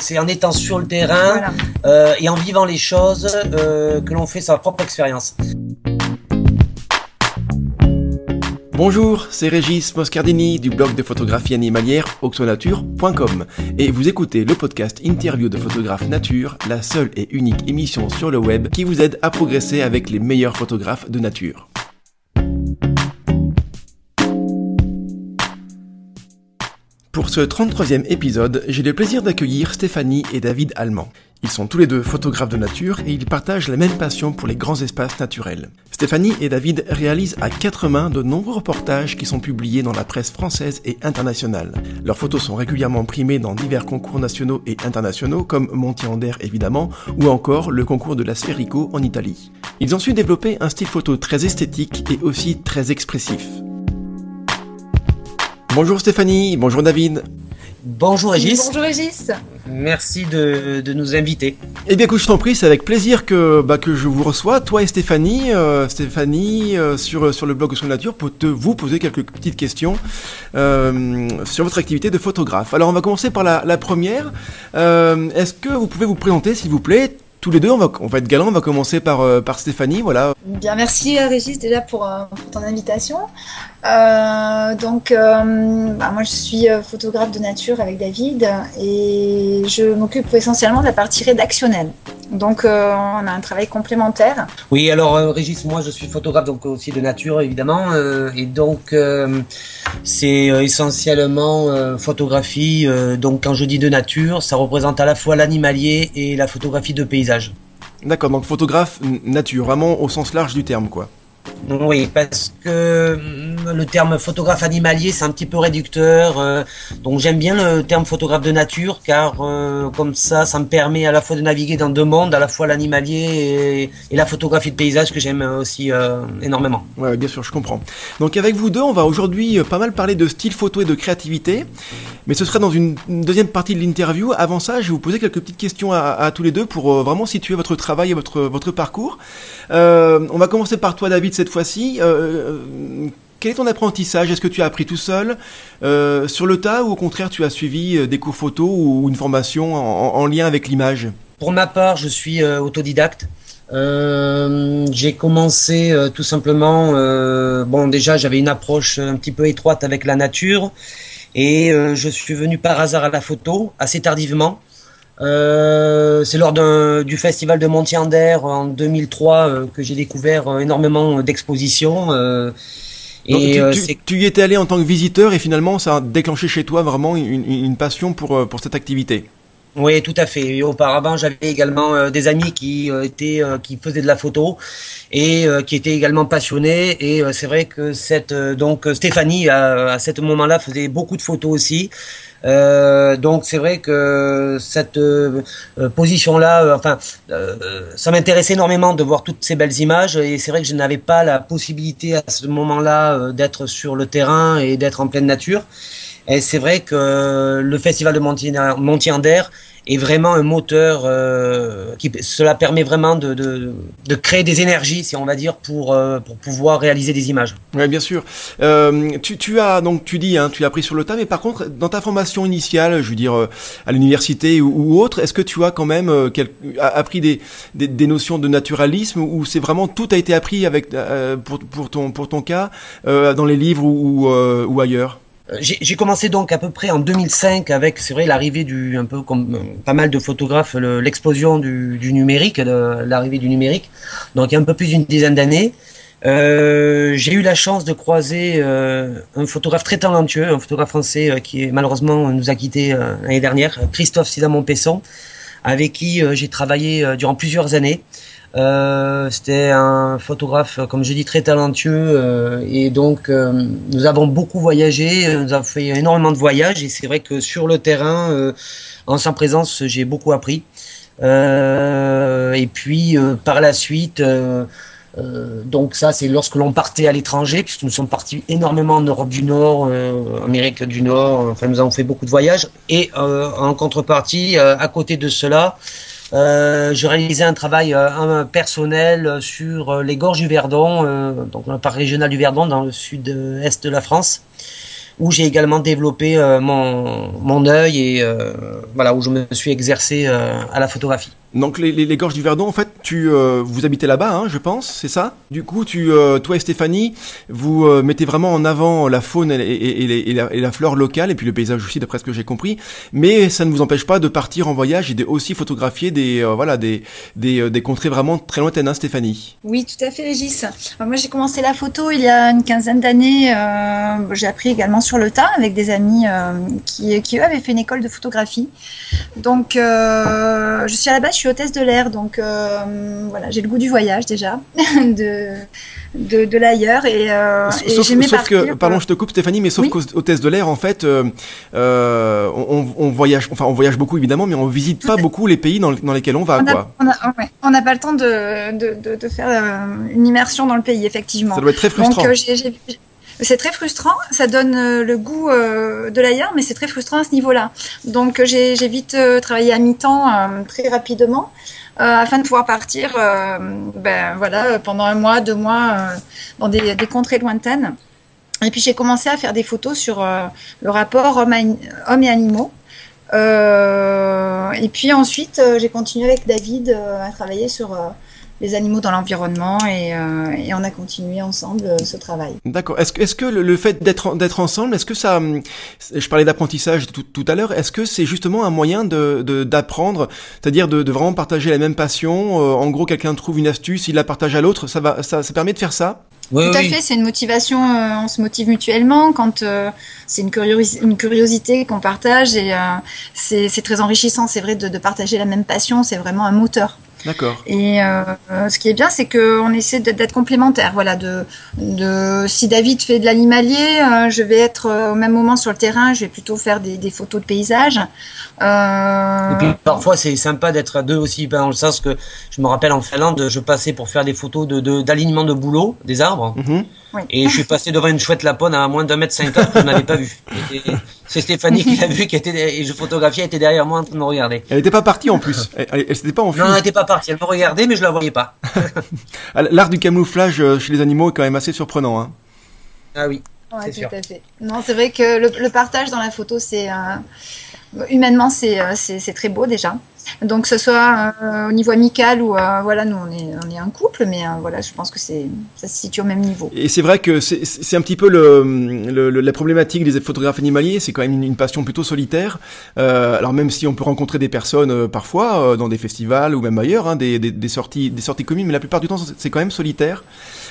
C'est en étant sur le terrain euh, et en vivant les choses euh, que l'on fait sa propre expérience. Bonjour, c'est Régis Moscardini du blog de photographie animalière oxonature.com et vous écoutez le podcast Interview de photographe nature, la seule et unique émission sur le web qui vous aide à progresser avec les meilleurs photographes de nature. Pour ce 33e épisode, j'ai le plaisir d'accueillir Stéphanie et David Allemand. Ils sont tous les deux photographes de nature et ils partagent la même passion pour les grands espaces naturels. Stéphanie et David réalisent à quatre mains de nombreux reportages qui sont publiés dans la presse française et internationale. Leurs photos sont régulièrement primées dans divers concours nationaux et internationaux comme Montier-Ander évidemment ou encore le concours de la Sferico en Italie. Ils ont su développer un style photo très esthétique et aussi très expressif. Bonjour Stéphanie, bonjour David. Bonjour Régis. Bonjour Régis. Merci de, nous inviter. Eh bien écoute, je t'en prie, c'est avec plaisir que, bah, que je vous reçois, toi et Stéphanie, euh, Stéphanie euh, sur, sur le blog Sur Nature, pour te, vous poser quelques petites questions euh, sur votre activité de photographe. Alors on va commencer par la, la première. Est-ce que vous pouvez vous présenter s'il vous plaît? Tous les deux, on va, on va être galant, on va commencer par, euh, par Stéphanie, voilà. Bien, merci Régis déjà pour, euh, pour ton invitation. Euh, donc, bah, moi je suis photographe de nature avec David et je m'occupe essentiellement de la partie rédactionnelle. Donc, on a un travail complémentaire. Oui, alors Régis, moi je suis photographe donc aussi de nature évidemment et donc c'est essentiellement photographie. donc, quand je dis de nature, ça représente à la fois l'animalier et la photographie de paysage. D'accord, donc photographe nature, vraiment au sens large du terme, quoi. Oui, parce que hum, le terme photographe animalier, c'est un petit peu réducteur. Euh, donc j'aime bien le terme photographe de nature, car euh, comme ça, ça me permet à la fois de naviguer dans deux mondes, à la fois l'animalier et, la photographie de paysage que j'aime aussi euh, énormément. Ouais, bien sûr, je comprends. Donc avec vous deux, on va aujourd'hui pas mal parler de style photo et de créativité, mais ce sera dans une deuxième partie de l'interview. Avant ça, je vais vous poser quelques petites questions à, tous les deux pour vraiment situer votre travail et votre, votre parcours. on va commencer par toi, David cette fois-ci. Euh, euh, quel est ton apprentissage? Est-ce que tu as appris tout seul euh, sur le tas ou au contraire tu as suivi des cours photo ou une formation en, lien avec l'image? Pour ma part, je suis autodidacte. j'ai commencé tout simplement. bon, déjà, j'avais une approche un petit peu étroite avec la nature et je suis venu par hasard à la photo assez tardivement. Euh, c'est lors du festival de Montier-Ander en 2003 euh, que j'ai découvert euh, énormément d'expositions. et tu, y étais allé en tant que visiteur et finalement ça a déclenché chez toi vraiment une, passion pour, pour cette activité. Oui, tout à fait. auparavant, j'avais également des amis qui étaient, qui faisaient de la photo et qui étaient également passionnés. Et c'est vrai que cette, donc Stéphanie à, ce moment-là faisait beaucoup de photos aussi. Euh, donc c'est vrai que cette euh, position-là, euh, enfin, ça m'intéressait énormément de voir toutes ces belles images et c'est vrai que je n'avais pas la possibilité à ce moment-là d'être sur le terrain et d'être en pleine nature. C'est vrai que le festival de Montier-Ander est vraiment un moteur euh, qui cela permet vraiment de, de, créer des énergies si on va dire pour euh, pour pouvoir réaliser des images. Oui bien sûr. Euh, tu, as donc tu dis hein, tu as appris sur le tas mais par contre dans ta formation initiale je veux dire à l'université ou, autre est-ce que tu as quand même appris des, des, notions de naturalisme ou c'est vraiment tout a été appris avec pour pour ton pour ton cas dans les livres ou, ou ailleurs? Euh, j'ai commencé donc à peu près en 2005 avec, c'est vrai, l'arrivée du, un peu comme euh, pas mal de photographes, l'explosion du, du, numérique, l'arrivée du numérique. Donc il y a un peu plus d'une dizaine d'années. Euh, j'ai eu la chance de croiser un photographe très talentueux, un photographe français qui malheureusement nous a quitté l'année dernière, Christophe Sidamon-Pesson, avec qui j'ai travaillé durant plusieurs années. Euh, c'était un photographe, comme je dis, très talentueux euh, et donc euh, nous avons beaucoup voyagé, nous avons fait énormément de voyages et c'est vrai que sur le terrain, en sa présence, j'ai beaucoup appris. et puis par la suite, donc ça c'est lorsque l'on partait à l'étranger, puisque nous sommes partis énormément en Europe du Nord, Amérique du Nord, enfin nous avons fait beaucoup de voyages et en contrepartie, à côté de cela, euh, je réalisais un travail euh, personnel sur euh, les gorges du Verdon, donc le parc régional du Verdon dans le sud-est de la France, où j'ai également développé mon, mon œil et voilà où je me suis exercé à la photographie. Donc les, les, gorges du Verdon, en fait, tu euh, vous habitez là-bas, hein, je pense, c'est ça? Du coup, tu, euh, toi et Stéphanie, vous euh, mettez vraiment en avant la faune et, et, la, flore locale, et puis le paysage aussi, d'après ce que j'ai compris. Mais ça ne vous empêche pas de partir en voyage et de aussi photographier des, voilà, des, des, des, contrées vraiment très lointaines, hein, Stéphanie? Oui, tout à fait, Régis. moi, j'ai commencé la photo il y a une quinzaine d'années. j'ai appris également sur le tas avec des amis qui, qui, eux, avaient fait une école de photographie. Donc, je suis à la base suis hôtesse de l'air, donc euh, voilà, j'ai le goût du voyage déjà, de, de, de l'ailleurs et, euh, sauf, que, pardon, je te coupe Stéphanie, mais sauf oui. qu'hôtesse de l'air, en fait, euh, on, on, voyage, enfin on voyage beaucoup évidemment, mais on visite pas beaucoup les pays dans, dans, lesquels on va. On n'a pas le temps de, de, de, faire une immersion dans le pays, effectivement. Ça doit être très frustrant. Donc, c'est très frustrant, ça donne le goût de l'ailleurs, mais c'est très frustrant à ce niveau-là. Donc j'ai vite travaillé à mi-temps très rapidement. Euh, afin de pouvoir partir euh, ben, voilà, pendant un mois, deux mois euh, dans des, des, contrées lointaines. Et puis j'ai commencé à faire des photos sur le rapport homme, homme et animaux. et puis ensuite, j'ai continué avec David à travailler sur les animaux dans l'environnement et, euh, et, on a continué ensemble euh, ce travail. D'accord. Est-ce que, est-ce que le, fait d'être d'être ensemble, est-ce que ça, hum, je parlais d'apprentissage tout, tout à l'heure, est-ce que c'est justement un moyen de, de d'apprendre, c'est-à-dire de, de, vraiment partager la même passion. Euh, en gros, quelqu'un trouve une astuce, il la partage à l'autre, ça va, ça, ça permet de faire ça? Oui, Tout à fait, c'est une motivation, on se motive mutuellement quand c'est une, une, curiosité qu'on partage et c'est très enrichissant, c'est vrai, de, de, partager la même passion, c'est vraiment un moteur. D'accord. Et euh, ce qui est bien, c'est qu'on essaie d'être complémentaires. Voilà, de, de, si David fait de l'animalier, euh, je vais être euh, au même moment sur le terrain, je vais plutôt faire des, des photos de paysages. Euh... Et puis parfois, c'est sympa d'être à deux aussi, ben, dans le sens que je me rappelle en Finlande, je passais pour faire des photos d'alignement de, de, boulot des arbres. Oui. Et je suis passé devant une chouette lapone à moins d'un mètre cinquante que je n'avais pas vu. C'est Stéphanie qui l'a vu, qui était et je photographiais, elle était derrière moi en train de me regarder. Elle n'était pas partie en plus. Elle, elle, s'était pas enfuie. Non, elle n'était pas partie. Elle me regardait, mais je la voyais pas. L'art du camouflage euh, chez les animaux est quand même assez surprenant. Hein. Ah oui. Ouais, tout sûr. à fait. Non, c'est vrai que le, le, partage dans la photo, c'est euh, humainement, c'est euh, c'est très beau déjà. Donc, que ce soit euh, au niveau amical ou euh, voilà, nous on est, on est un couple, mais voilà, je pense que c'est ça se situe au même niveau. Et c'est vrai que c'est un petit peu le, la problématique des photographes animaliers, c'est quand même une, passion plutôt solitaire. Alors même si on peut rencontrer des personnes parfois dans des festivals ou même ailleurs, hein, des, des, des, sorties des sorties communes, mais la plupart du temps c'est quand même solitaire.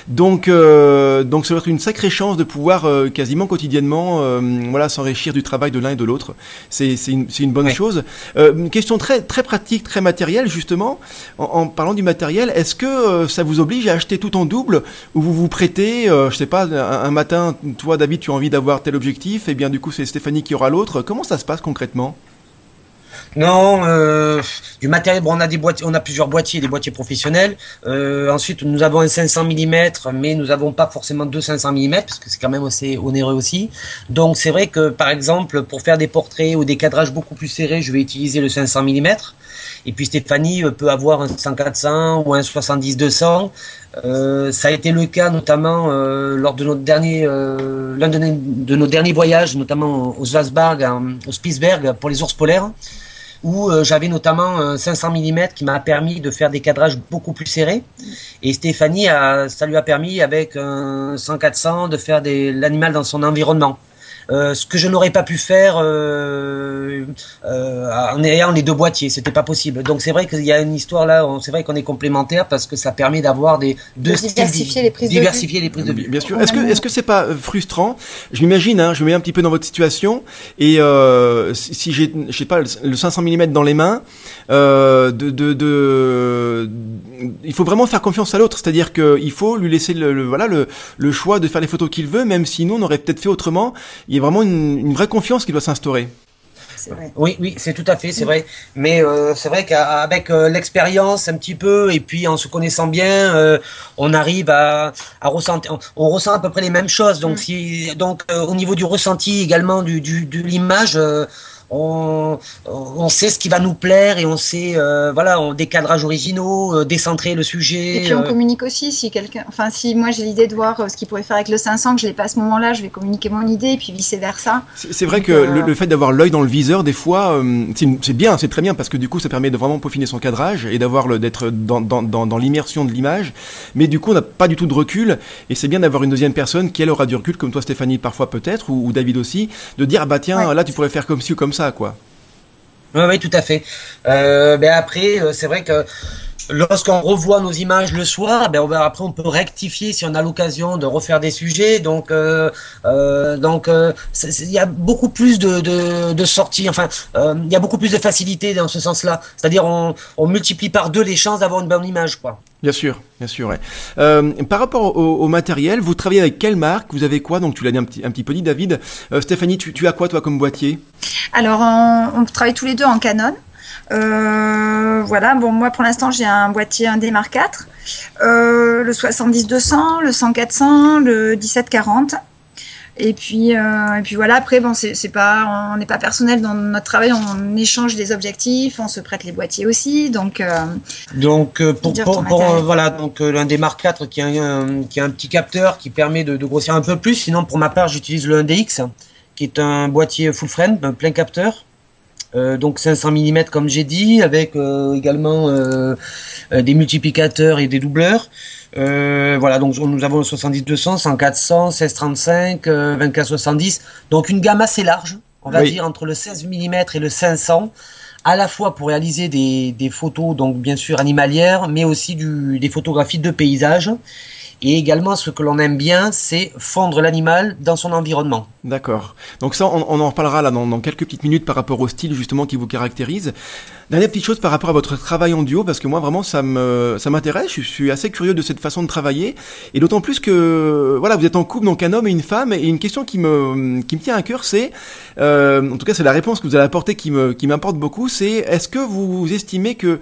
Donc donc ça doit être une sacrée chance de pouvoir quasiment quotidiennement voilà s'enrichir du travail de l'un et de l'autre. C'est une, une bonne ouais. chose. une question très très pratique, très matériel, justement. En, en parlant du matériel, est-ce que euh, ça vous oblige à acheter tout en double ou vous vous prêtez, euh, je sais pas, un, un, matin, toi David, tu as envie d'avoir tel objectif, et bien du coup c'est Stéphanie qui aura l'autre. Comment ça se passe concrètement? Non, euh, du matériel. Bon, on a des boîtiers, on a plusieurs boîtiers, des boîtiers professionnels. Euh, ensuite, nous avons un 500 mm, mais nous n'avons pas forcément deux 500 mm parce que c'est quand même assez onéreux aussi. Donc, c'est vrai que par exemple, pour faire des portraits ou des cadrages beaucoup plus serrés, je vais utiliser le 500 mm. Et puis Stéphanie euh, peut avoir un 100-400 ou un 70-200. Euh, ça a été le cas notamment euh, lors de notre dernier, euh, l'un de, nos derniers voyages, notamment au Svalbard, au Spitzberg pour les ours polaires où euh, j'avais notamment un 500 mm qui m'a permis de faire des cadrages beaucoup plus serrés. Et Stéphanie, a, ça lui a permis avec un 100-400 de faire l'animal dans son environnement. Euh, ce que je n'aurais pas pu faire euh, euh, en ayant les deux boîtiers, c'était pas possible. Donc c'est vrai qu'il y a une histoire là, c'est vrai qu'on est complémentaires parce que ça permet d'avoir des deux de diversifier les prises diversifier de les prises de vue. Bien sûr. Est-ce que est-ce que c'est pas frustrant? Je m'imagine, hein, je me mets un petit peu dans votre situation et euh, si, si j'ai je sais pas le 500 mm dans les mains, euh, de, de, de, il faut vraiment faire confiance à l'autre, c'est-à-dire qu'il faut lui laisser le, le voilà le, le choix de faire les photos qu'il veut, même si nous on aurait peut-être fait autrement. Il y a vraiment une, une vraie confiance qui doit s'instaurer. Oui, oui, c'est tout à fait, c'est vrai. Mais euh, c'est vrai qu'avec euh, l'expérience un petit peu et puis en se connaissant bien, euh, on arrive à, à ressentir, on, on, ressent à peu près les mêmes choses. Donc, mm. si, donc euh, au niveau du ressenti également du, du de l'image, on, on sait ce qui va nous plaire et on sait, euh, voilà, on, des cadrages originaux, euh, décentrer le sujet. Et puis on communique aussi si quelqu'un, enfin si moi j'ai l'idée de voir ce qu'il pourrait faire avec le 500, que je l'ai pas à ce moment-là, je vais communiquer mon idée et puis vice versa. C'est vrai que le, fait d'avoir l'œil dans le viseur, des fois, c'est bien, c'est très bien parce que du coup ça permet de vraiment peaufiner son cadrage et d'avoir le d'être dans, dans, dans, dans l'immersion de l'image. Mais du coup on n'a pas du tout de recul et c'est bien d'avoir une deuxième personne qui elle aura du recul comme toi Stéphanie parfois peut-être ou, David aussi, de dire ah bah tiens là tu pourrais faire comme ci ou comme ça quoi. Oui, tout à fait. Euh, ben après, euh, c'est vrai que lorsqu'on revoit nos images le soir, ben après on peut rectifier si on a l'occasion de refaire des sujets. Donc, euh, euh donc euh, il y a beaucoup plus de, de, de sorties. Enfin, il y a beaucoup plus de facilité dans ce sens-là. C'est-à-dire on, on multiplie par deux les chances d'avoir une bonne image, quoi. Bien sûr, bien sûr. Ouais. Euh, par rapport au, matériel, vous travaillez avec quelle marque? Vous avez quoi? Donc tu l'as dit un petit, un petit peu dit, David. Euh, Stéphanie, tu, tu, as quoi toi comme boîtier? Alors on, travaille tous les deux en Canon. Euh, voilà, bon moi pour l'instant j'ai un boîtier un D Mark IV, le 70-200, le 100-400, le 17-40 et puis, euh, et puis voilà. Après, bon, c'est pas, on n'est pas personnel dans notre travail. On échange des objectifs, on se prête les boîtiers aussi. Donc, euh, donc euh, pour, pour, voilà, donc l'un des Mark IV qui a un, qui a un petit capteur qui permet de, de grossir un peu plus. Sinon, pour ma part, j'utilise le 1DX qui est un boîtier full frame, un plein capteur. Euh, donc 500 mm comme j'ai dit, avec euh, également euh, des multiplicateurs et des doubleurs. voilà, donc nous avons le 70-200, 100-400, 16-35, 24-70, donc une gamme assez large, on va dire entre le 16 mm et le 500 à la fois pour réaliser des, des photos, donc bien sûr animalières, mais aussi du, des photographies de paysages. Et également, ce que l'on aime bien, c'est fondre l'animal dans son environnement. D'accord. Donc ça, on, en reparlera là dans, quelques petites minutes par rapport au style justement qui vous caractérise. Dernière petite chose par rapport à votre travail en duo, parce que moi vraiment ça me ça m'intéresse. Je suis assez curieux de cette façon de travailler, et d'autant plus que voilà, vous êtes en couple donc un homme et une femme. Et une question qui me qui me tient à cœur, c'est euh, en tout cas c'est la réponse que vous allez apporter qui me qui m'importe beaucoup. C'est est-ce que vous estimez que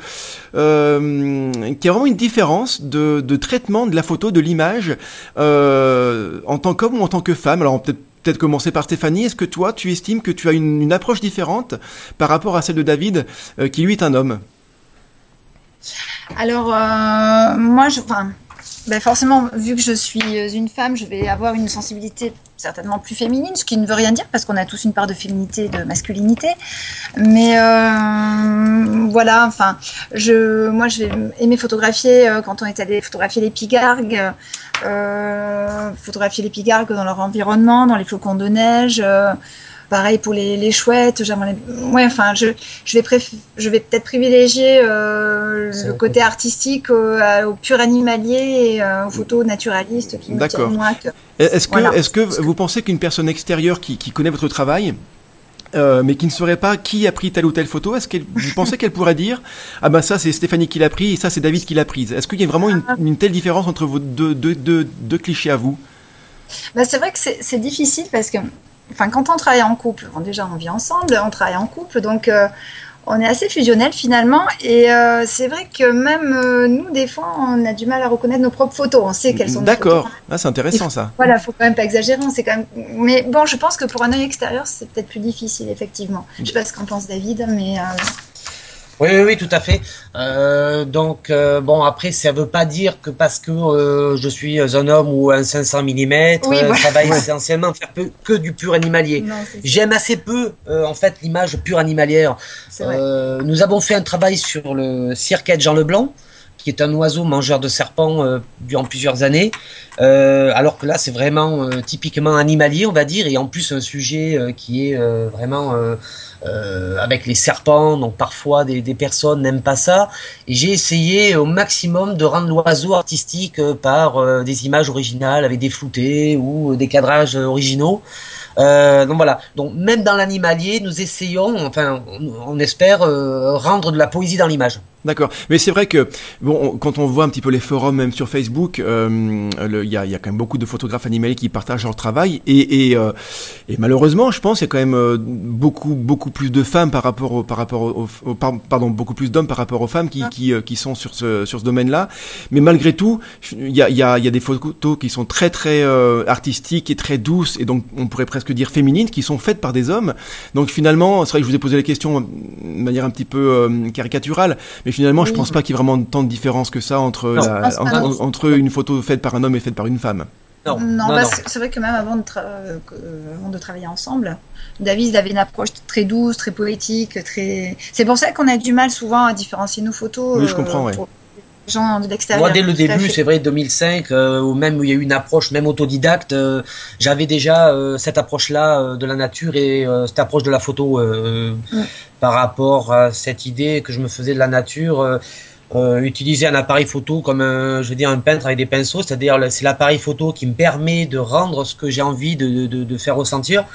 euh, qu'il y a vraiment une différence de, traitement de la photo de l'image euh, en tant qu'homme ou en tant que femme? Alors peut-être peut-être commencer par Stéphanie. Est-ce que toi, tu estimes que tu as une, approche différente par rapport à celle de David, euh, qui lui est un homme? Alors, euh, moi, je, enfin, ben forcément, vu que je suis une femme, je vais avoir une sensibilité certainement plus féminine, ce qui ne veut rien dire parce qu'on a tous une part de féminité et de masculinité. Mais euh, voilà, enfin, je, moi, je vais aimer photographier euh, quand on est allé photographier les pigargues, euh, photographier les pigargues dans leur environnement, dans les flocons de neige. Pareil pour les, les chouettes. J'aimerais, ouais, enfin, je, je vais je vais peut-être privilégier euh, le côté artistique au, au, pur animalier et euh, aux photos naturalistes qui me tiennent moins. Est-ce que, est-ce que vous pensez qu'une personne extérieure qui, qui connaît votre travail euh, mais qui ne saurait pas qui a pris telle ou telle photo, est-ce qu'elle, vous pensez qu'elle pourrait dire ah ben ça c'est Stéphanie qui l'a pris et ça c'est David qui l'a prise Est-ce qu'il y a vraiment une, une, telle différence entre vos deux, deux, deux, deux clichés à vous? Bah, c'est vrai que c'est difficile parce que enfin, quand on travaille en couple, déjà on vit ensemble, on travaille en couple, donc euh, on est assez fusionnel finalement. Et euh, c'est vrai que même euh, nous, des fois, on a du mal à reconnaître nos propres photos. On sait qu'elles sont. D'accord, ah, c'est intéressant ça. Voilà, faut quand même pas exagérer. On quand même. Mais bon, je pense que pour un œil extérieur, c'est peut-être plus difficile effectivement. Je sais pas ce qu'en pense David, mais. Oui, oui, oui, tout à fait. Euh, donc, euh, bon, après, ça veut pas dire que parce que euh, je suis un homme ou un 500 mm, ça va essentiellement faire peu, que du pur animalier. J'aime assez peu, en fait, l'image pure animalière. nous avons fait un travail sur le cirque Jean Leblanc, qui est un oiseau mangeur de serpents durant plusieurs années. alors que là, c'est vraiment typiquement animalier, on va dire, et en plus un sujet qui est vraiment euh, avec les serpents, donc parfois des, personnes n'aiment pas ça. Et j'ai essayé au maximum de rendre l'oiseau artistique euh, par euh, des images originales avec des floutés ou des cadrages originaux. Euh, donc voilà. Donc même dans l'animalier, nous essayons, enfin, on espère rendre de la poésie dans l'image. D'accord. Mais c'est vrai que bon, quand on voit un petit peu les forums, même sur Facebook, euh, il y, a, y, a, quand même beaucoup de photographes animaliers qui partagent leur travail et, et, euh, et malheureusement, je pense, il y a quand même euh, beaucoup beaucoup plus de femmes par rapport au, par rapport au, pardon beaucoup plus d'hommes par rapport aux femmes qui, qui, qui, sont sur ce sur ce domaine-là. Mais malgré tout, il y a, y, a, y a des photos qui sont très très artistiques et très douces et donc on pourrait presque dire féminines qui sont faites par des hommes. Donc finalement, c'est vrai que je vous ai posé la question de manière un petit peu caricaturale, mais finalement, je pense pas qu'il y ait vraiment tant de différence que ça entre, la, entre, entre, une photo faite par un homme et faite par une femme. Non, non, non, c'est vrai que même avant de, euh, avant de, travailler ensemble, David avait une approche très douce, très poétique, très. C'est pour ça qu'on a du mal souvent à différencier nos photos. Oui, je comprends, euh, gens de l'extérieur. Moi, dès le début, c'est vrai, 2005, euh, ou même où il y a eu une approche, même autodidacte, euh, j'avais déjà euh, cette approche-là de la nature et cette approche de la photo mm. par rapport à cette idée que je me faisais de la nature. utiliser un appareil photo comme un, je veux dire un peintre avec des pinceaux, c'est-à-dire c'est l'appareil photo qui me permet de rendre ce que j'ai envie de, de, de, faire ressentir,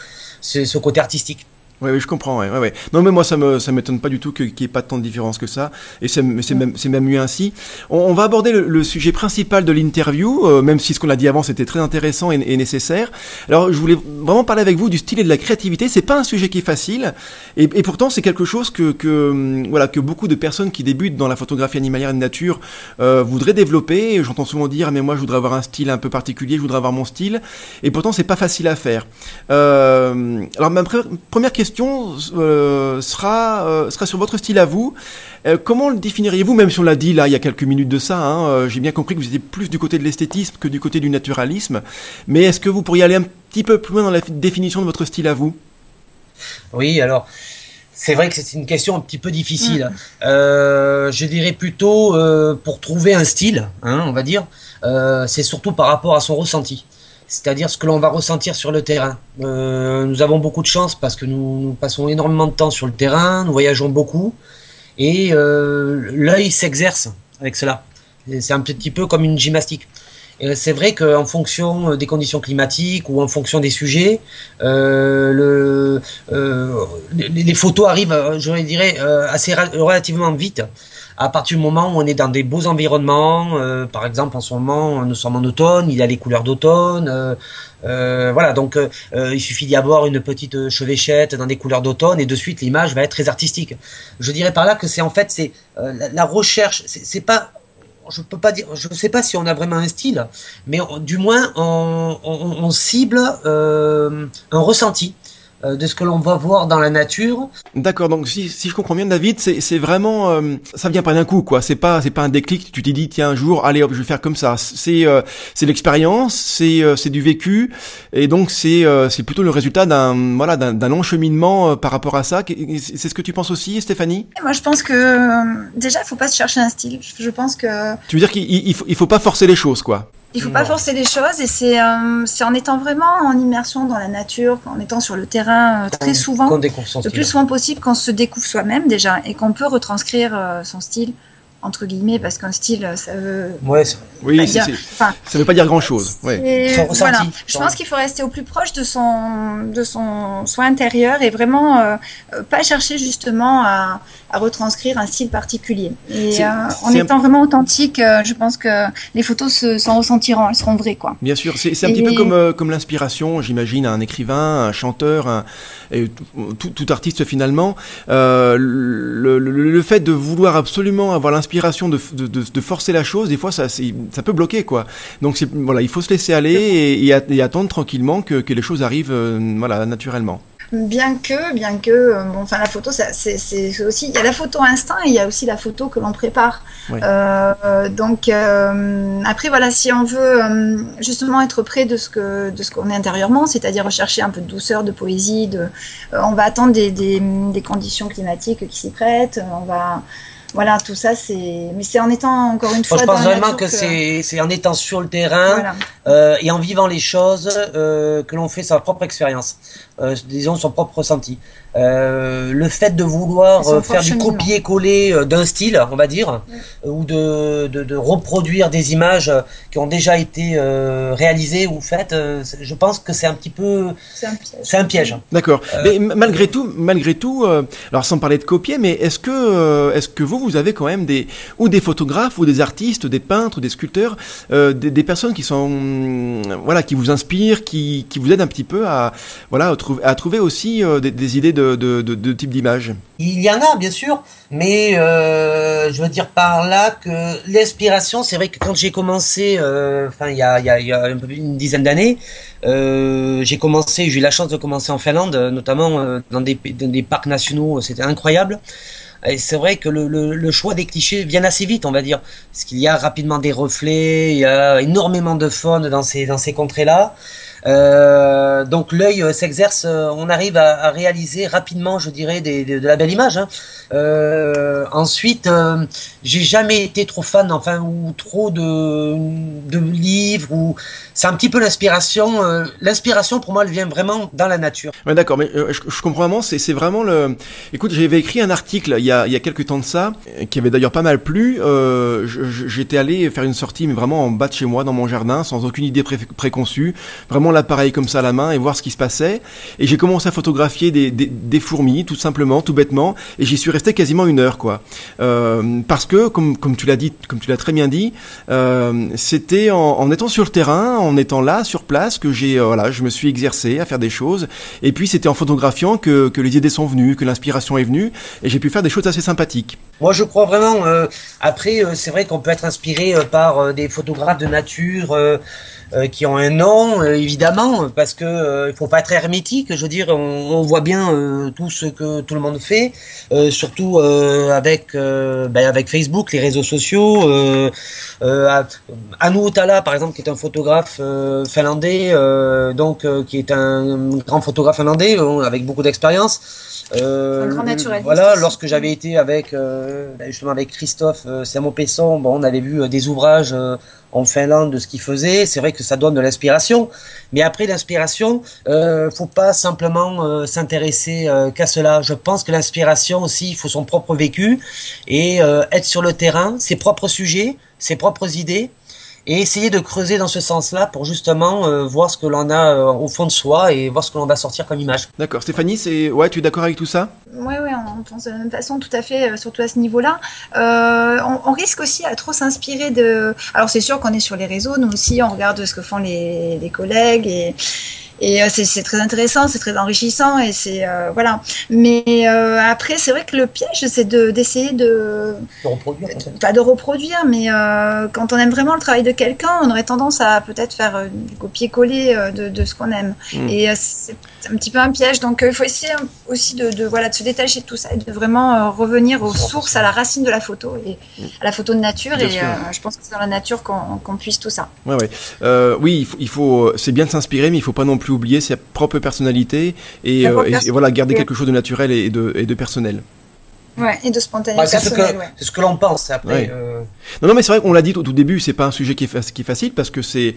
c'est ce côté artistique. Oui, oui, je comprends. Ouais, ouais, Non, mais moi, ça me, ça m'étonne pas du tout qu'il n'y ait pas tant de différence que ça. Et c'est, même, c'est même mieux ainsi. On, on va aborder le, sujet principal de l'interview, euh, même si ce qu'on a dit avant c'était très intéressant et, et, nécessaire. Alors, je voulais vraiment parler avec vous du style et de la créativité. C'est pas un sujet qui est facile, et, et pourtant c'est quelque chose que, que, hum, voilà, que beaucoup de personnes qui débutent dans la photographie animalière et de nature euh, voudraient développer. J'entends souvent dire, mais moi, je voudrais avoir un style un peu particulier, je voudrais avoir mon style, et pourtant c'est pas facile à faire. Euh, alors, ma première question euh, sera, euh, sera sur votre style à vous. Euh, comment le définiriez-vous, même si on l'a dit là il y a quelques minutes de ça, hein, j'ai bien compris que vous étiez plus du côté de l'esthétisme que du côté du naturalisme, mais est-ce que vous pourriez aller un petit peu plus loin dans la définition de votre style à vous? Oui, alors c'est vrai que c'est une question un petit peu difficile. Mm. je dirais plutôt pour trouver un style, hein, on va dire, c'est surtout par rapport à son ressenti c'est-à-dire ce que l'on va ressentir sur le terrain. Euh, nous avons beaucoup de chance parce que nous, passons énormément de temps sur le terrain, nous voyageons beaucoup, et euh, l'œil s'exerce avec cela. C'est un petit peu comme une gymnastique. C'est vrai qu'en fonction des conditions climatiques ou en fonction des sujets, euh, le, euh, les, photos arrivent, je dirais, euh, assez relativement vite à partir du moment où on est dans des beaux environnements, euh, par exemple en ce moment nous sommes en automne, il y a les couleurs d'automne, euh, euh, voilà donc il suffit d'y avoir une petite chevêchette dans des couleurs d'automne et de suite l'image va être très artistique. Je dirais par là que c'est en fait c'est la, recherche, c'est pas je peux pas dire, je ne sais pas si on a vraiment un style, mais du moins on, on cible un ressenti. Euh, de ce que l'on va voir dans la nature. D'accord, donc si, si je comprends bien David, c'est vraiment euh, ça vient pas d'un coup quoi, c'est pas c'est pas un déclic, tu t'es dit tiens un jour allez hop, je vais faire comme ça. C'est euh, c'est l'expérience, c'est c'est du vécu et donc c'est c'est plutôt le résultat d'un voilà d'un long cheminement par rapport à ça. C'est ce que tu penses aussi Stéphanie? Moi je pense que déjà il faut pas se chercher un style. Je pense que Tu veux dire qu'il il faut, il faut pas forcer les choses quoi il faut pas forcer les choses et c'est euh, c'est en étant vraiment en immersion dans la nature, en étant sur le terrain euh, très souvent, le plus souvent possible qu'on se découvre soi-même déjà et qu'on peut retranscrire euh, son style entre guillemets parce qu'un style ça veut ouais, oui dire, enfin, ça veut pas dire grand chose ouais. voilà. je pense qu'il faut rester au plus proche de son de son soi intérieur et vraiment euh, pas chercher justement à, à, retranscrire un style particulier et euh, en étant vraiment authentique euh, je pense que les photos s'en ressentiront elles seront vraies quoi bien sûr c'est un petit peu comme euh, comme l'inspiration j'imagine un écrivain un chanteur un, et tout, tout, artiste finalement le, le, le fait de vouloir absolument avoir l'inspiration de, de, de, forcer la chose, des fois ça, ça peut bloquer quoi. Donc voilà, il faut se laisser aller et, et, attendre tranquillement que, que, les choses arrivent voilà naturellement. Bien que, bien que, euh, bon, enfin la photo, c'est aussi, il y a la photo instinct et il y a aussi la photo que l'on prépare. Euh, donc après voilà, si on veut justement être près de ce que de ce qu'on est intérieurement, c'est-à-dire rechercher un peu de douceur, de poésie, de, on va attendre des, des, des conditions climatiques qui s'y prêtent, on va voilà, tout ça, c'est. Mais c'est en étant encore une fois. je pense vraiment que, c'est en étant sur le terrain euh, et en vivant les choses euh, que l'on fait sa propre expérience, euh, disons son propre ressenti. euh, le fait de vouloir euh, faire du copier-coller euh, d'un style, on va dire, ou de, de, de, reproduire des images qui ont déjà été réalisées ou faites, je pense que c'est un petit peu, c'est un piège. D'accord. mais malgré tout, malgré tout, alors sans parler de copier, mais est-ce que, est-ce que vous, vous avez quand même des ou des photographes ou des artistes, des peintres, des sculpteurs, des, des, personnes qui sont, voilà, qui vous inspirent, qui, qui vous aident un petit peu à, voilà, à trouver, à trouver aussi des, des idées de type d'image Il y en a, bien sûr, mais euh, je veux dire par là que l'inspiration, c'est vrai que quand j'ai commencé, euh, enfin, il y a, y, dizaine d'années, euh, j'ai commencé, j'ai eu la chance de commencer en Finlande, notamment dans des, parcs nationaux, c'était incroyable. Et c'est vrai que le, choix des clichés vient assez vite, on va dire, parce qu'il y a rapidement des reflets, il y a énormément de faune dans ces contrées-là. Euh, donc l'œil euh, s'exerce, euh, on arrive à, réaliser rapidement, je dirais, de, la belle image. Hein. Ensuite, j'ai jamais été trop fan, enfin, ou trop de, livres, ou c'est un petit peu l'inspiration. L'inspiration, pour moi, elle vient vraiment dans la nature. Ouais, d'accord, mais je, comprends vraiment, c'est, vraiment le... Écoute, j'avais écrit un article il y a quelques temps de ça, qui avait d'ailleurs pas mal plu. j'étais allé faire une sortie, mais vraiment en bas de chez moi, dans mon jardin, sans aucune idée préconçue, vraiment l'appareil comme ça à la main et voir ce qui se passait. Et j'ai commencé à photographier des, fourmis, tout simplement, tout bêtement, et j'y suis resté quasiment une heure, quoi. Euh, parce que, comme, comme tu l'as dit, comme tu l'as très bien dit, euh, c'était en, étant sur le terrain, en étant là, sur place, que j'ai, euh, voilà, je me suis exercé à faire des choses. Et puis c'était en photographiant que, que les idées sont venues, que l'inspiration est venue, et j'ai pu faire des choses assez sympathiques. Moi, je crois vraiment. Après, c'est vrai qu'on peut être inspiré par des photographes de nature. Euh, qui ont un nom, euh, évidemment, parce que euh, il faut pas être hermétique. Je veux dire, on, voit bien tout ce que tout le monde fait, surtout avec ben, avec Facebook, les réseaux sociaux. Euh, Anu Otala, par exemple, qui est un photographe finlandais, donc qui est un grand photographe finlandais avec beaucoup d'expérience. Euh, un grand naturel. Voilà, lorsque j'avais été avec ben, justement avec Christophe euh, Pesson, bon, on avait vu des ouvrages en Finlande de ce qu'il faisait. C'est vrai que ça donne de l'inspiration, mais après l'inspiration, euh, faut pas simplement euh, s'intéresser euh, qu'à cela. Je pense que l'inspiration aussi, il faut son propre vécu et euh, être sur le terrain, ses propres sujets, ses propres idées et essayer de creuser dans ce sens-là pour justement euh, voir ce que l'on a euh, au fond de soi et voir ce que l'on va sortir comme image. D'accord. Stéphanie, c'est ouais, tu es d'accord avec tout ça? Oui, oui, on pense de la même façon, tout à fait, euh, surtout à ce niveau-là. On, on, risque aussi à trop s'inspirer de. Alors c'est sûr qu'on est sur les réseaux, nous aussi, on regarde ce que font les, les collègues et et euh, c'est très intéressant, c'est très enrichissant et c'est euh, voilà. Mais euh, après, c'est vrai que le piège, c'est d'essayer de, de, reproduire, pas de reproduire, mais quand on aime vraiment le travail de quelqu'un, on aurait tendance à peut-être faire du copier-coller de, de, ce qu'on aime. Mm. Et c'est un petit peu un piège. Donc il faut essayer aussi de, de, voilà de se détacher de tout ça et de vraiment revenir aux sources, à la racine de la photo et à la photo de nature. et je pense que c'est dans la nature qu'on puisse tout ça. Ouais, ouais. oui, il faut, il faut c'est bien de s'inspirer, mais il faut pas non plus oublier sa propre personnalité et, euh, et, voilà garder quelque chose de naturel et de, et de personnel. Ouais, et de spontané. Bah, c'est ce que, ouais. ce que l'on pense après. Ouais. Euh... Non, non, mais c'est vrai qu'on l'a dit au tout début, c'est pas un sujet qui est, qui est facile parce que c'est,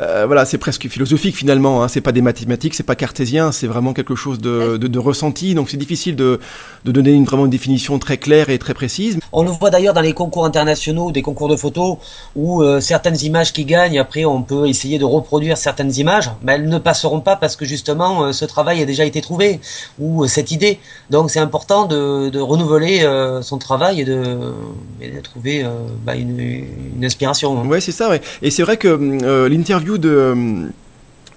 euh, voilà, c'est presque philosophique finalement. Hein. C'est pas des mathématiques, c'est pas cartésien, c'est vraiment quelque chose de, de, de ressenti. Donc c'est difficile de, de donner une, vraiment une définition très claire et très précise. On le voit d'ailleurs dans les concours internationaux, des concours de photos, où euh, certaines images qui gagnent, après on peut essayer de reproduire certaines images, mais elles ne passeront pas parce que justement euh, ce travail a déjà été trouvé ou euh, cette idée. Donc c'est important de, de renouveler euh, son travail et de, trouver euh, bah, une, inspiration. Hein. Ouais, c'est ça. Et c'est vrai que euh, l'interview de euh,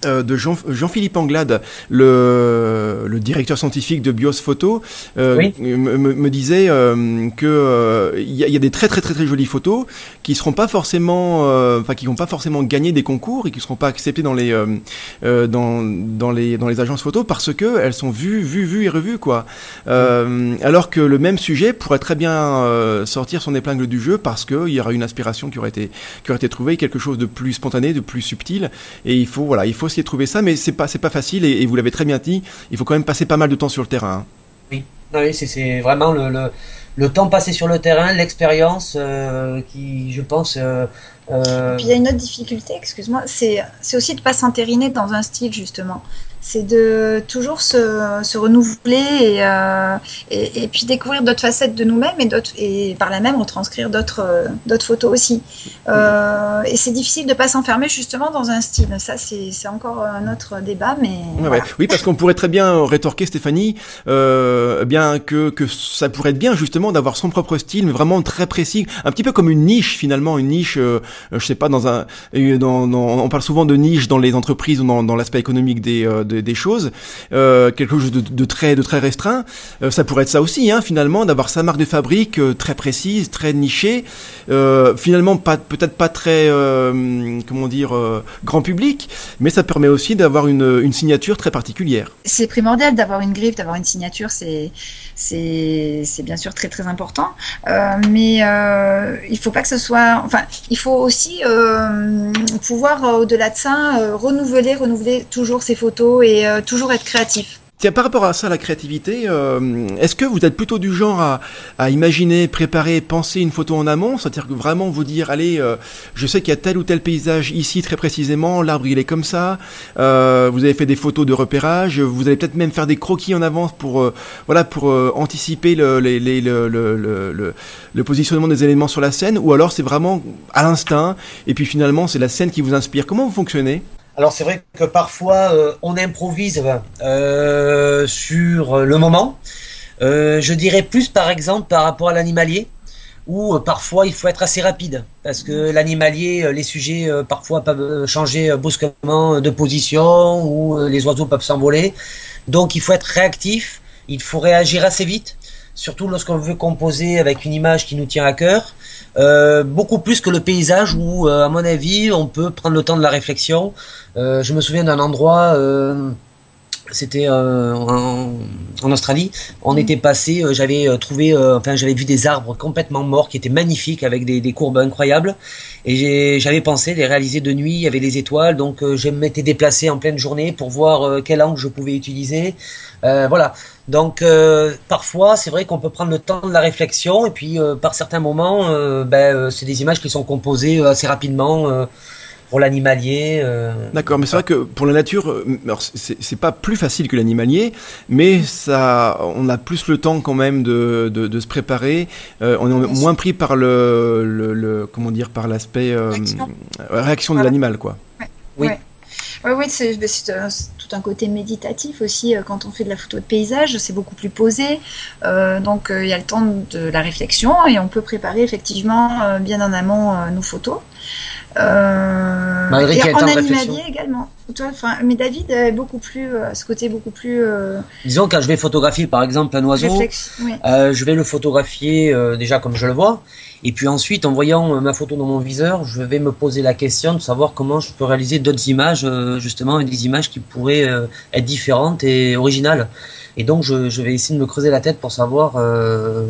de Jean, Jean-Philippe Anglade, le, le, directeur scientifique de Bios Photo, euh, oui. me, me, disait euh, que euh, y, a, y, a des très très très très jolies photos qui seront pas forcément, euh, enfin qui vont pas forcément gagner des concours et qui seront pas acceptées dans les dans, dans les dans les agences photo parce que elles sont vues vues vues et revues quoi. Oui. Alors que le même sujet pourrait très bien sortir son épingle du jeu parce que il y aura une inspiration qui aurait été qui aurait été trouvée quelque chose de plus spontané, de plus subtil et il faut voilà il faut trouver ça, mais c'est pas c'est pas facile et, et vous l'avez très bien dit. Il faut quand même passer pas mal de temps sur le terrain. Hein. Oui, oui c'est vraiment le, le, le, temps passé sur le terrain, l'expérience euh, qui, je pense. Euh, euh... Puis il y a une autre difficulté, excuse-moi, c'est aussi de pas s'entériner dans un style justement. C'est de toujours se, se renouveler et, et, puis découvrir d'autres facettes de nous-mêmes et, et par là même retranscrire d'autres d'autres photos aussi. et c'est difficile de ne pas s'enfermer justement dans un style. Ça, c'est encore un autre débat, mais. Oui, parce qu'on pourrait très bien rétorquer, Stéphanie, euh, bien que, que ça pourrait être bien justement d'avoir son propre style, mais vraiment très précis, un petit peu comme une niche finalement, une niche, euh, je sais pas, dans un, dans, on parle souvent de niche dans les entreprises ou dans, dans l'aspect économique des, euh, des, choses, euh, quelque chose de, très de très restreint. Euh, ça pourrait être ça aussi, hein, finalement, d'avoir sa marque de fabrique très précise, très nichée, finalement peut-être pas très, comment dire, grand public, mais ça permet aussi d'avoir une, signature très particulière. C'est primordial d'avoir une griffe, d'avoir une signature, c'est c'est bien sûr très très important. Euh, mais euh, il faut pas que ce soit. Enfin, il faut aussi euh, pouvoir au-delà de ça renouveler, renouveler toujours ses photos et toujours être créatif. Tiens, par rapport à ça, la créativité, euh, est-ce que vous êtes plutôt du genre à, imaginer, préparer, penser une photo en amont? C'est-à-dire vraiment vous dire, allez, euh, je sais qu'il y a tel ou tel paysage ici très précisément, l'arbre il est comme ça, euh, vous avez fait des photos de repérage, vous allez peut-être même faire des croquis en avance pour, euh, voilà, pour euh, anticiper le, positionnement des éléments sur la scène, ou alors c'est vraiment à l'instinct, et puis finalement c'est la scène qui vous inspire. Comment vous fonctionnez? Alors c'est vrai que parfois euh, on improvise euh, sur le moment. Euh, je dirais plus par exemple par rapport à l'animalier, où parfois il faut être assez rapide, parce que l'animalier, les sujets parfois peuvent changer brusquement de position, ou les oiseaux peuvent s'envoler. Donc il faut être réactif, il faut réagir assez vite, surtout lorsqu'on veut composer avec une image qui nous tient à cœur. Euh, beaucoup plus que le paysage où, euh, à mon avis, on peut prendre le temps de la réflexion. Euh, je me souviens d'un endroit, c'était en, en, Australie. On mm. était passé, j'avais trouvé, enfin, j'avais vu des arbres complètement morts qui étaient magnifiques avec des, des courbes incroyables. Et j'avais pensé les réaliser de nuit, il y avait les étoiles, donc je m'étais déplacé en pleine journée pour voir quel angle je pouvais utiliser. voilà. Donc euh, parfois, c'est vrai qu'on peut prendre le temps de la réflexion et puis euh, par certains moments, euh, ben, c'est des images qui sont composées assez rapidement pour l'animalier. D'accord, mais c'est vrai que pour la nature, c'est pas plus facile que l'animalier, mais ça, on a plus le temps quand même de, de, de se préparer. on est moins pris par le, le, comment dire, par l'aspect réaction. réaction. de l'animal, quoi. Oui. Oui, oui, c'est tout un côté méditatif aussi. Euh, quand on fait de la photo de paysage, c'est beaucoup plus posé. Euh, donc, euh, il y a le temps de la réflexion et on peut préparer effectivement bien en amont nos photos. Euh, et en animalier également. enfin, mais David est beaucoup plus, ce côté beaucoup plus. Disons quand je vais photographier par exemple un oiseau, je vais le photographier déjà comme je le vois, et puis ensuite, en voyant euh, ma photo dans mon viseur, je vais me poser la question de savoir comment je peux réaliser d'autres images, euh, justement, des images qui pourraient euh, être différentes et originales. Et donc, je, vais essayer de me creuser la tête pour savoir euh,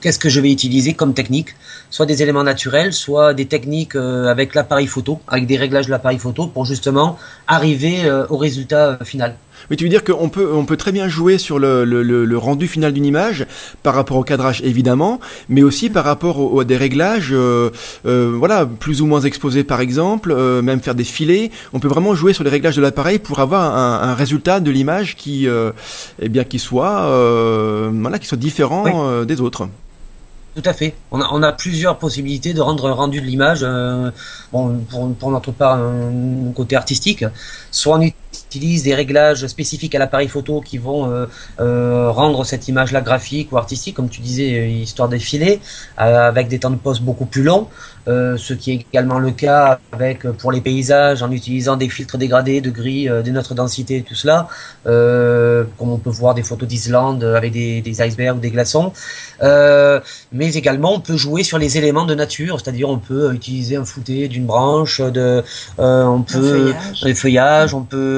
qu'est-ce que je vais utiliser comme technique, soit des éléments naturels, soit des techniques avec l'appareil photo, avec des réglages de l'appareil photo, pour justement arriver au résultat final. Mais tu veux dire qu'on peut, on peut très bien jouer sur le, rendu final d'une image par rapport au cadrage évidemment, mais aussi par rapport à des réglages, euh, euh, voilà, plus ou moins exposés par exemple, euh, même faire des filets. On peut vraiment jouer sur les réglages de l'appareil pour avoir un, résultat de l'image qui, euh, eh bien, qui soit, euh, voilà, qui soit différent euh, des autres. Tout à fait. On a, on a, plusieurs possibilités de rendre un rendu de l'image, bon, pour, pour, notre part, un côté artistique. Soit on utilise des réglages spécifiques à l'appareil photo qui vont euh, euh, rendre cette image-là graphique ou artistique, comme tu disais, euh, histoire d'effiler, euh, avec des temps de pause beaucoup plus longs. Ce qui est également le cas avec pour les paysages en utilisant des filtres dégradés de gris, de notre densité, tout cela, comme on peut voir des photos d'Islande avec des, des, icebergs ou des glaçons. mais également, on peut jouer sur les éléments de nature, c'est-à-dire on peut utiliser un fouté d'une branche, de, on peut des feuillages, on peut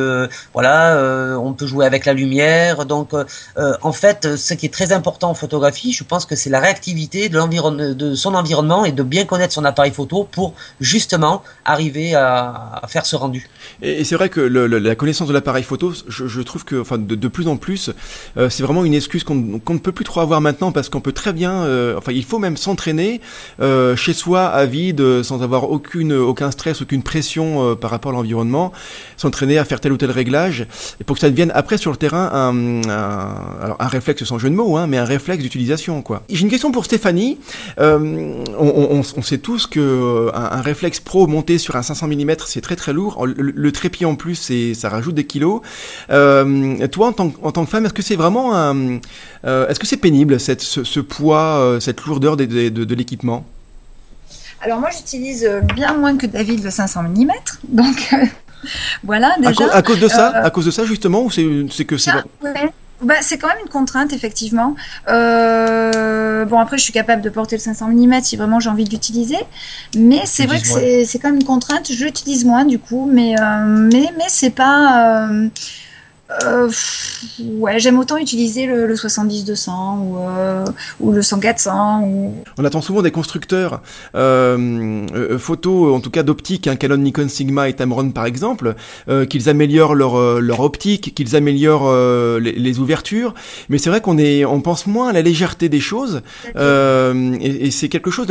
voilà, euh, on peut jouer avec la lumière. Donc, euh, euh, en fait, ce qui est très important en photographie, je pense que c'est la réactivité de, de son environnement et de bien connaître son appareil photo pour justement arriver à, faire ce rendu. Et, c'est vrai que la connaissance de l'appareil photo, je, trouve que, enfin, de, plus en plus, c'est vraiment une excuse qu'on ne peut plus trop avoir maintenant parce qu'on peut très bien, enfin, il faut même s'entraîner chez soi à vide, sans avoir aucune, aucun stress, aucune pression par rapport à l'environnement, s'entraîner à faire tel ou tel réglage, et pour que ça devienne après sur le terrain un, réflexe sans jeu de mots, hein, mais un réflexe d'utilisation. quoi. J'ai une question pour Stéphanie. Euh, on, sait tous que un, réflexe pro monté sur un 500 mm, c'est très très lourd. Le, trépied en plus, ça rajoute des kilos. Euh, toi, en tant, en que femme, est-ce que c'est vraiment un, est-ce que c'est pénible cette, ce, poids, cette lourdeur de, de, de l'équipement? Alors moi j'utilise euh, bien moins que David le 500 mm, donc euh, voilà déjà. À, cause de ça, euh, à cause de ça justement, ou c'est que c'est. Bah, c'est quand même une contrainte, effectivement. bon, après, je suis capable de porter le 500 mm si vraiment j'ai envie de l'utiliser. Mais c'est vrai que c'est quand même une contrainte. Je l'utilise moins, du coup. Mais, mais, mais c'est pas euh, ouais, j'aime autant utiliser le, 70-200 ou, euh, ou le 100-400. Ou... On attend souvent des constructeurs euh, euh photos, en tout cas d'optique, hein, Canon, Nikon, Sigma et Tamron par exemple, euh, qu'ils améliorent leur, leur optique, qu'ils améliorent les, les, ouvertures. Mais c'est vrai qu'on est, on pense moins à la légèreté des choses, et, et c'est quelque chose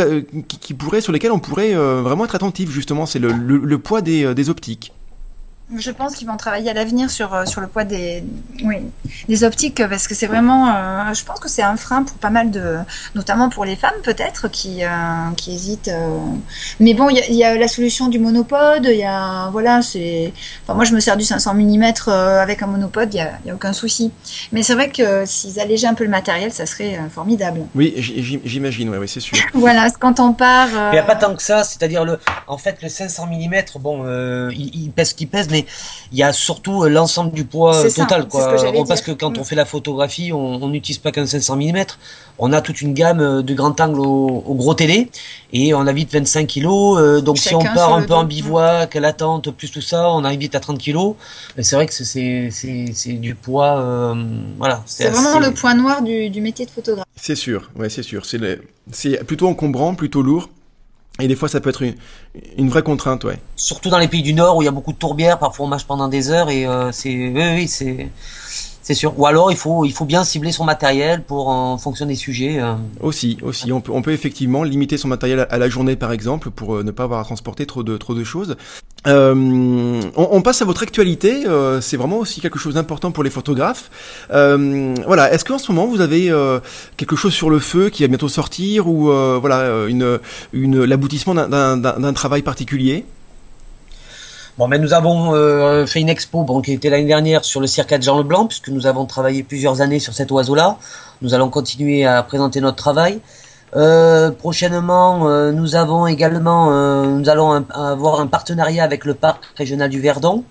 qui, qui, pourrait, sur lesquels on pourrait vraiment être attentif justement. C'est le, le, le, poids des, des optiques. Je pense qu'ils vont travailler à l'avenir sur, euh, sur le poids des, oui, des optiques parce que c'est vraiment, euh, je pense que c'est un frein pour pas mal de, notamment pour les femmes peut-être qui, euh, qui hésitent. Mais bon, il y, a la solution du monopode, il y a, voilà, c'est, enfin, moi je me sers du 500 mm avec un monopode, il n'y a, y a, aucun souci. Mais c'est vrai que s'ils allégeaient un peu le matériel, ça serait formidable. Oui, j'imagine, oui, c'est sûr. voilà, quand on part. Il n'y a pas tant que ça, c'est-à-dire le, en fait, le 500 mm, bon, il, il pèse qu'il pèse, mais il y a surtout euh, l'ensemble du poids euh, total, quoi. parce que quand mm. on fait la photographie, on n'utilise pas qu'un 500 mm. On a toute une gamme euh, de grand angle au, gros télé et on a vite 25 kg. donc si on part un peu en bivouac, la tente, plus tout ça, on arrive vite à 30 kg. C'est vrai que c'est c'est du poids, voilà. C'est vraiment le point noir du, du métier de photographe. C'est sûr, ouais, c'est sûr. C'est plutôt encombrant, plutôt lourd. Et des fois, ça peut être une, une, vraie contrainte, ouais. Surtout dans les pays du Nord où il y a beaucoup de tourbières, parfois on marche pendant des heures et euh, c'est, oui, oui, c'est, c'est sûr. Ou alors il faut, il faut bien cibler son matériel pour en fonction des sujets. Euh. Aussi, aussi, on peut, on peut effectivement limiter son matériel à la journée, par exemple, pour euh, ne pas avoir à transporter trop de, trop de choses. Euh, on, on, passe à votre actualité. Euh, c'est vraiment aussi quelque chose d'important pour les photographes. Euh, voilà. Est-ce qu'en ce moment vous avez quelque chose sur le feu qui va bientôt sortir ou voilà une, une l'aboutissement d'un travail particulier? Bon, mais nous avons fait une expo bon, qui était l'année dernière sur le cirque de Jean Leblanc, puisque nous avons travaillé plusieurs années sur cet oiseau-là. Nous allons continuer à présenter notre travail. Euh, prochainement, euh, nous avons également, euh, nous allons avoir un partenariat avec le parc régional du Verdon.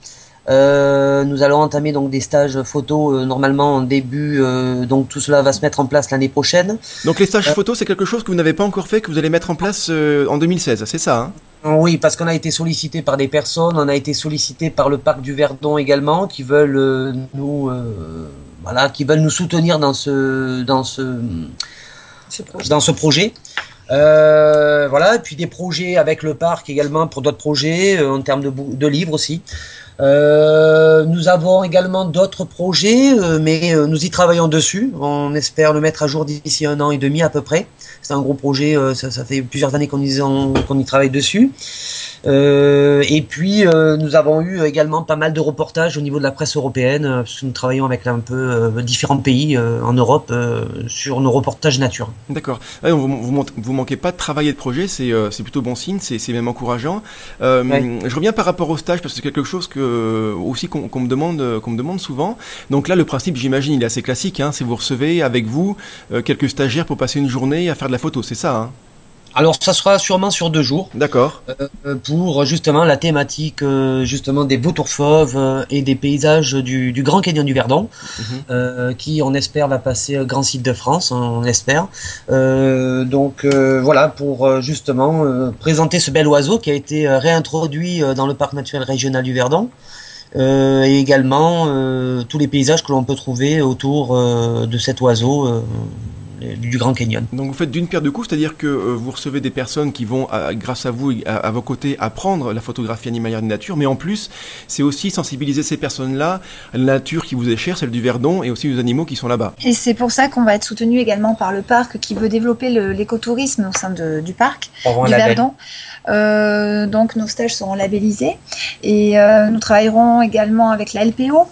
nous allons entamer donc des stages photo normalement en début, donc tout cela va se mettre en place l'année prochaine. Donc les stages photo, c'est quelque chose que vous n'avez pas encore fait, que vous allez mettre en place en 2016, c'est ça hein? Oui, parce qu'on a été sollicité par des personnes, on a été sollicité par le parc du Verdon également, qui veulent nous, voilà, qui veulent nous soutenir dans ce, dans ce dans ce projet. Euh, voilà, et puis des projets avec le parc également pour d'autres projets euh, en termes de, de livres aussi. Euh, nous avons également d'autres projets, euh, mais euh, nous y travaillons dessus. On espère le mettre à jour d'ici un an et demi à peu près. C'est un gros projet, ça, ça, fait plusieurs années qu'on y, qu'on y travaille dessus. Et puis nous avons eu également pas mal de reportages au niveau de la presse européenne, parce que nous travaillons avec un peu différents pays en Europe sur nos reportages nature. D'accord. vous, vous, vous, manquez pas de travail et de projet, c'est plutôt bon signe, c'est même encourageant. Je reviens par rapport au stage parce que c'est quelque chose que euh, aussi qu'on me demande qu'on me demande souvent. Donc là, le principe, j'imagine, il est assez classique. Hein, c'est vous recevez avec vous euh, quelques stagiaires pour passer une journée à faire de la photo, c'est ça hein? Alors ça sera sûrement sur deux jours. D'accord. Euh, pour justement la thématique justement des vautours fauves et des paysages du, Grand Canyon du Verdon, mhm. qui on espère va passer grand site de France, hein, on espère. donc voilà pour justement présenter ce bel oiseau qui a été réintroduit dans le parc naturel régional du Verdon. Euh, et également euh, tous les paysages que l'on peut trouver autour euh, de cet oiseau du Grand Canyon. Donc vous faites d'une pierre deux coups, c'est-à-dire que vous recevez des personnes qui vont, grâce à vous, à, à, vos côtés, apprendre la photographie animalière de nature, mais en plus, c'est aussi sensibiliser ces personnes-là à la nature qui vous est chère, celle du Verdon, et aussi aux animaux qui sont là-bas. Et c'est pour ça qu'on va être soutenu également par le parc qui veut développer l'écotourisme au sein de, du parc, du Verdon. Euh, donc nos stages seront labellisés et euh, nous travaillerons également avec la LPO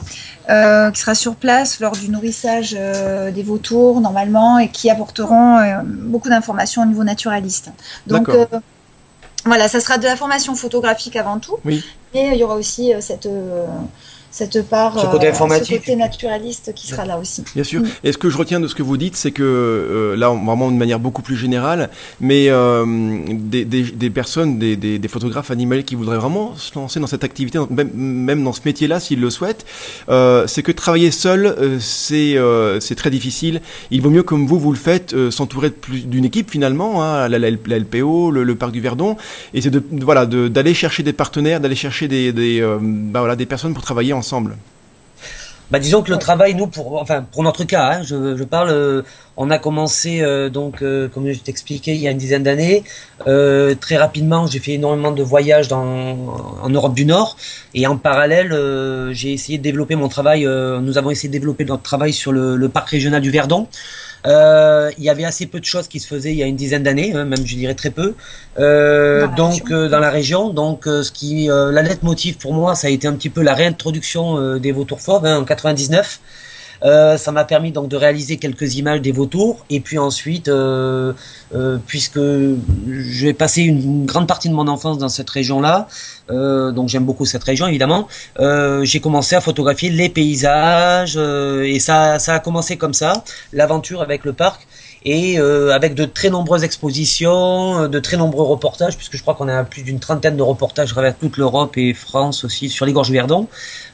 euh, qui sera sur place lors du nourrissage euh, des vautours normalement et qui apporteront euh, beaucoup d'informations au niveau naturaliste. Donc voilà, ça sera de la formation photographique avant tout, oui. mais il y aura aussi cette cette part, ce côté, informatique. ce côté naturaliste qui sera là aussi. Bien sûr. Et ce que je retiens de ce que vous dites, c'est que euh, là, vraiment de manière beaucoup plus générale, mais euh, des, des, des, personnes, des, des, photographes animaliers qui voudraient vraiment se lancer dans cette activité, même, même dans ce métier-là, s'ils le souhaitent, euh, c'est que travailler seul, euh, c'est euh, c'est très difficile. Il vaut mieux, comme vous, vous le faites, s'entourer d'une équipe finalement, hein, la, la, la, LPO, le, le, parc du Verdon, et c'est de voilà d'aller chercher des partenaires, d'aller chercher des, des bah, voilà des personnes pour travailler ensemble ensemble bah, disons que le travail, nous, pour, enfin, pour notre cas, hein, je, je, parle, euh, on a commencé, euh, donc, euh, comme je t'expliquais, il y a une dizaine d'années. très rapidement, j'ai fait énormément de voyages dans, en Europe du Nord. Et en parallèle, j'ai essayé de développer mon travail, nous avons essayé de développer notre travail sur le, le parc régional du Verdon. Euh, il y avait assez peu de choses qui se faisaient il y a une dizaine d'années, hein, même je dirais très peu. Euh, dans donc euh, dans la région, donc euh, ce qui euh, la lettre motive pour moi, ça a été un petit peu la réintroduction des vautours fauves hein, en 99. Euh, ça m'a permis donc de réaliser quelques images des vautours. Et puis ensuite, euh, euh, puisque j'ai passé une, grande partie de mon enfance dans cette région-là, donc j'aime beaucoup cette région évidemment, j'ai commencé à photographier les paysages et ça, ça a commencé comme ça, l'aventure avec le parc et euh, avec de très nombreuses expositions, euh, de très nombreux reportages, puisque je crois qu'on a plus d'une trentaine de reportages à travers toute l'Europe et France aussi sur les gorges du Verdon.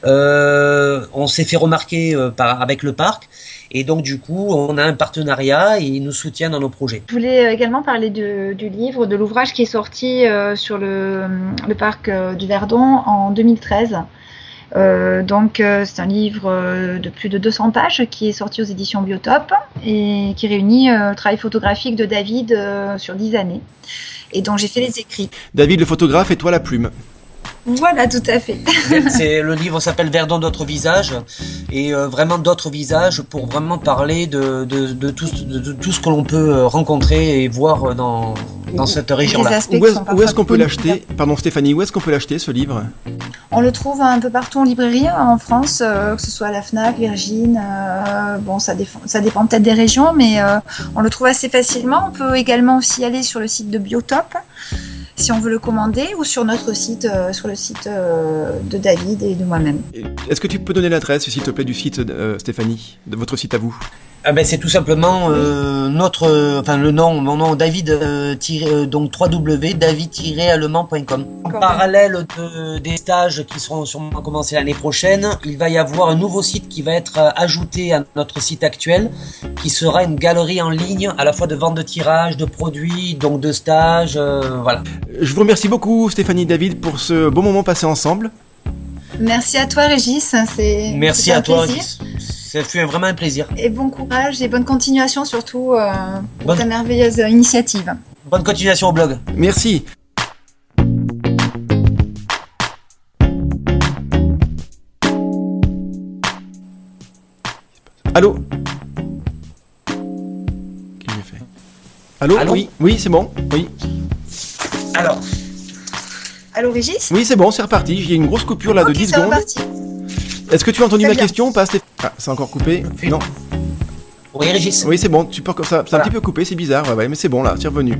Euh, on s'est fait remarquer euh, par, avec le parc. Et donc du coup, on a un partenariat et ils nous soutiennent dans nos projets. Je voulais également parler de, du livre, de l'ouvrage qui est sorti euh, sur le, le parc du Verdon en 2013. Euh, donc euh, c'est un livre euh, de plus de 200 pages qui est sorti aux éditions Biotop et qui réunit le travail photographique de David sur 10 années et dont j'ai fait les écrits. David le photographe et toi la plume. Voilà, tout à fait. c'est le livre s'appelle Verdon d'autres visages et euh, vraiment d'autres visages pour vraiment parler de, de, de, tout, de, tout, ce que l'on peut rencontrer et voir dans, dans cette région-là. Où est-ce qu'on peut l'acheter? Pardon Stéphanie, où est-ce qu'on peut l'acheter ce livre? On le trouve un peu partout en librairie hein, en France, euh, que ce soit à la Fnac, Virgin. Euh, bon, ça, ça dépend peut-être des régions, mais euh, on le trouve assez facilement. On peut également aussi aller sur le site de Biotop si on veut le commander ou sur notre site, euh, sur le site euh, de David et de moi-même. Est-ce que tu peux donner l'adresse, s'il te plaît, du site, euh, Stéphanie, de votre site à vous? Ah ben c'est tout simplement euh, notre, euh, enfin le nom, mon nom David euh, tiré, donc www.david-allemand.com. En parallèle de, des stages qui seront sûrement commencés l'année prochaine, il va y avoir un nouveau site qui va être ajouté à notre site actuel, qui sera une galerie en ligne à la fois de vente de tirages, de produits, donc de stages, voilà. Je vous remercie beaucoup Stéphanie David pour ce beau moment passé ensemble. Merci à toi Régis, c'est merci à toi Régis. Ça fut vraiment un plaisir. Et bon courage et bonne continuation surtout euh, pour bonne... ta merveilleuse initiative. Bonne continuation au blog. Merci. Allô? Qu'est-ce que j'ai fait? Allô, Allô? Oui, oui, c'est bon. Oui. Alors. Allô, Régis? Oui, c'est bon, c'est reparti. J'ai une grosse coupure là okay, de 10 secondes. Reparti. Est-ce que tu as entendu ma bien. question ou pas Ah, c'est encore coupé Non. Oui, Régis. Oui, c'est bon. Tu peux... Ça, voilà. un petit peu coupé, c'est bizarre. Ouais, ouais, mais c'est bon là, c'est revenu.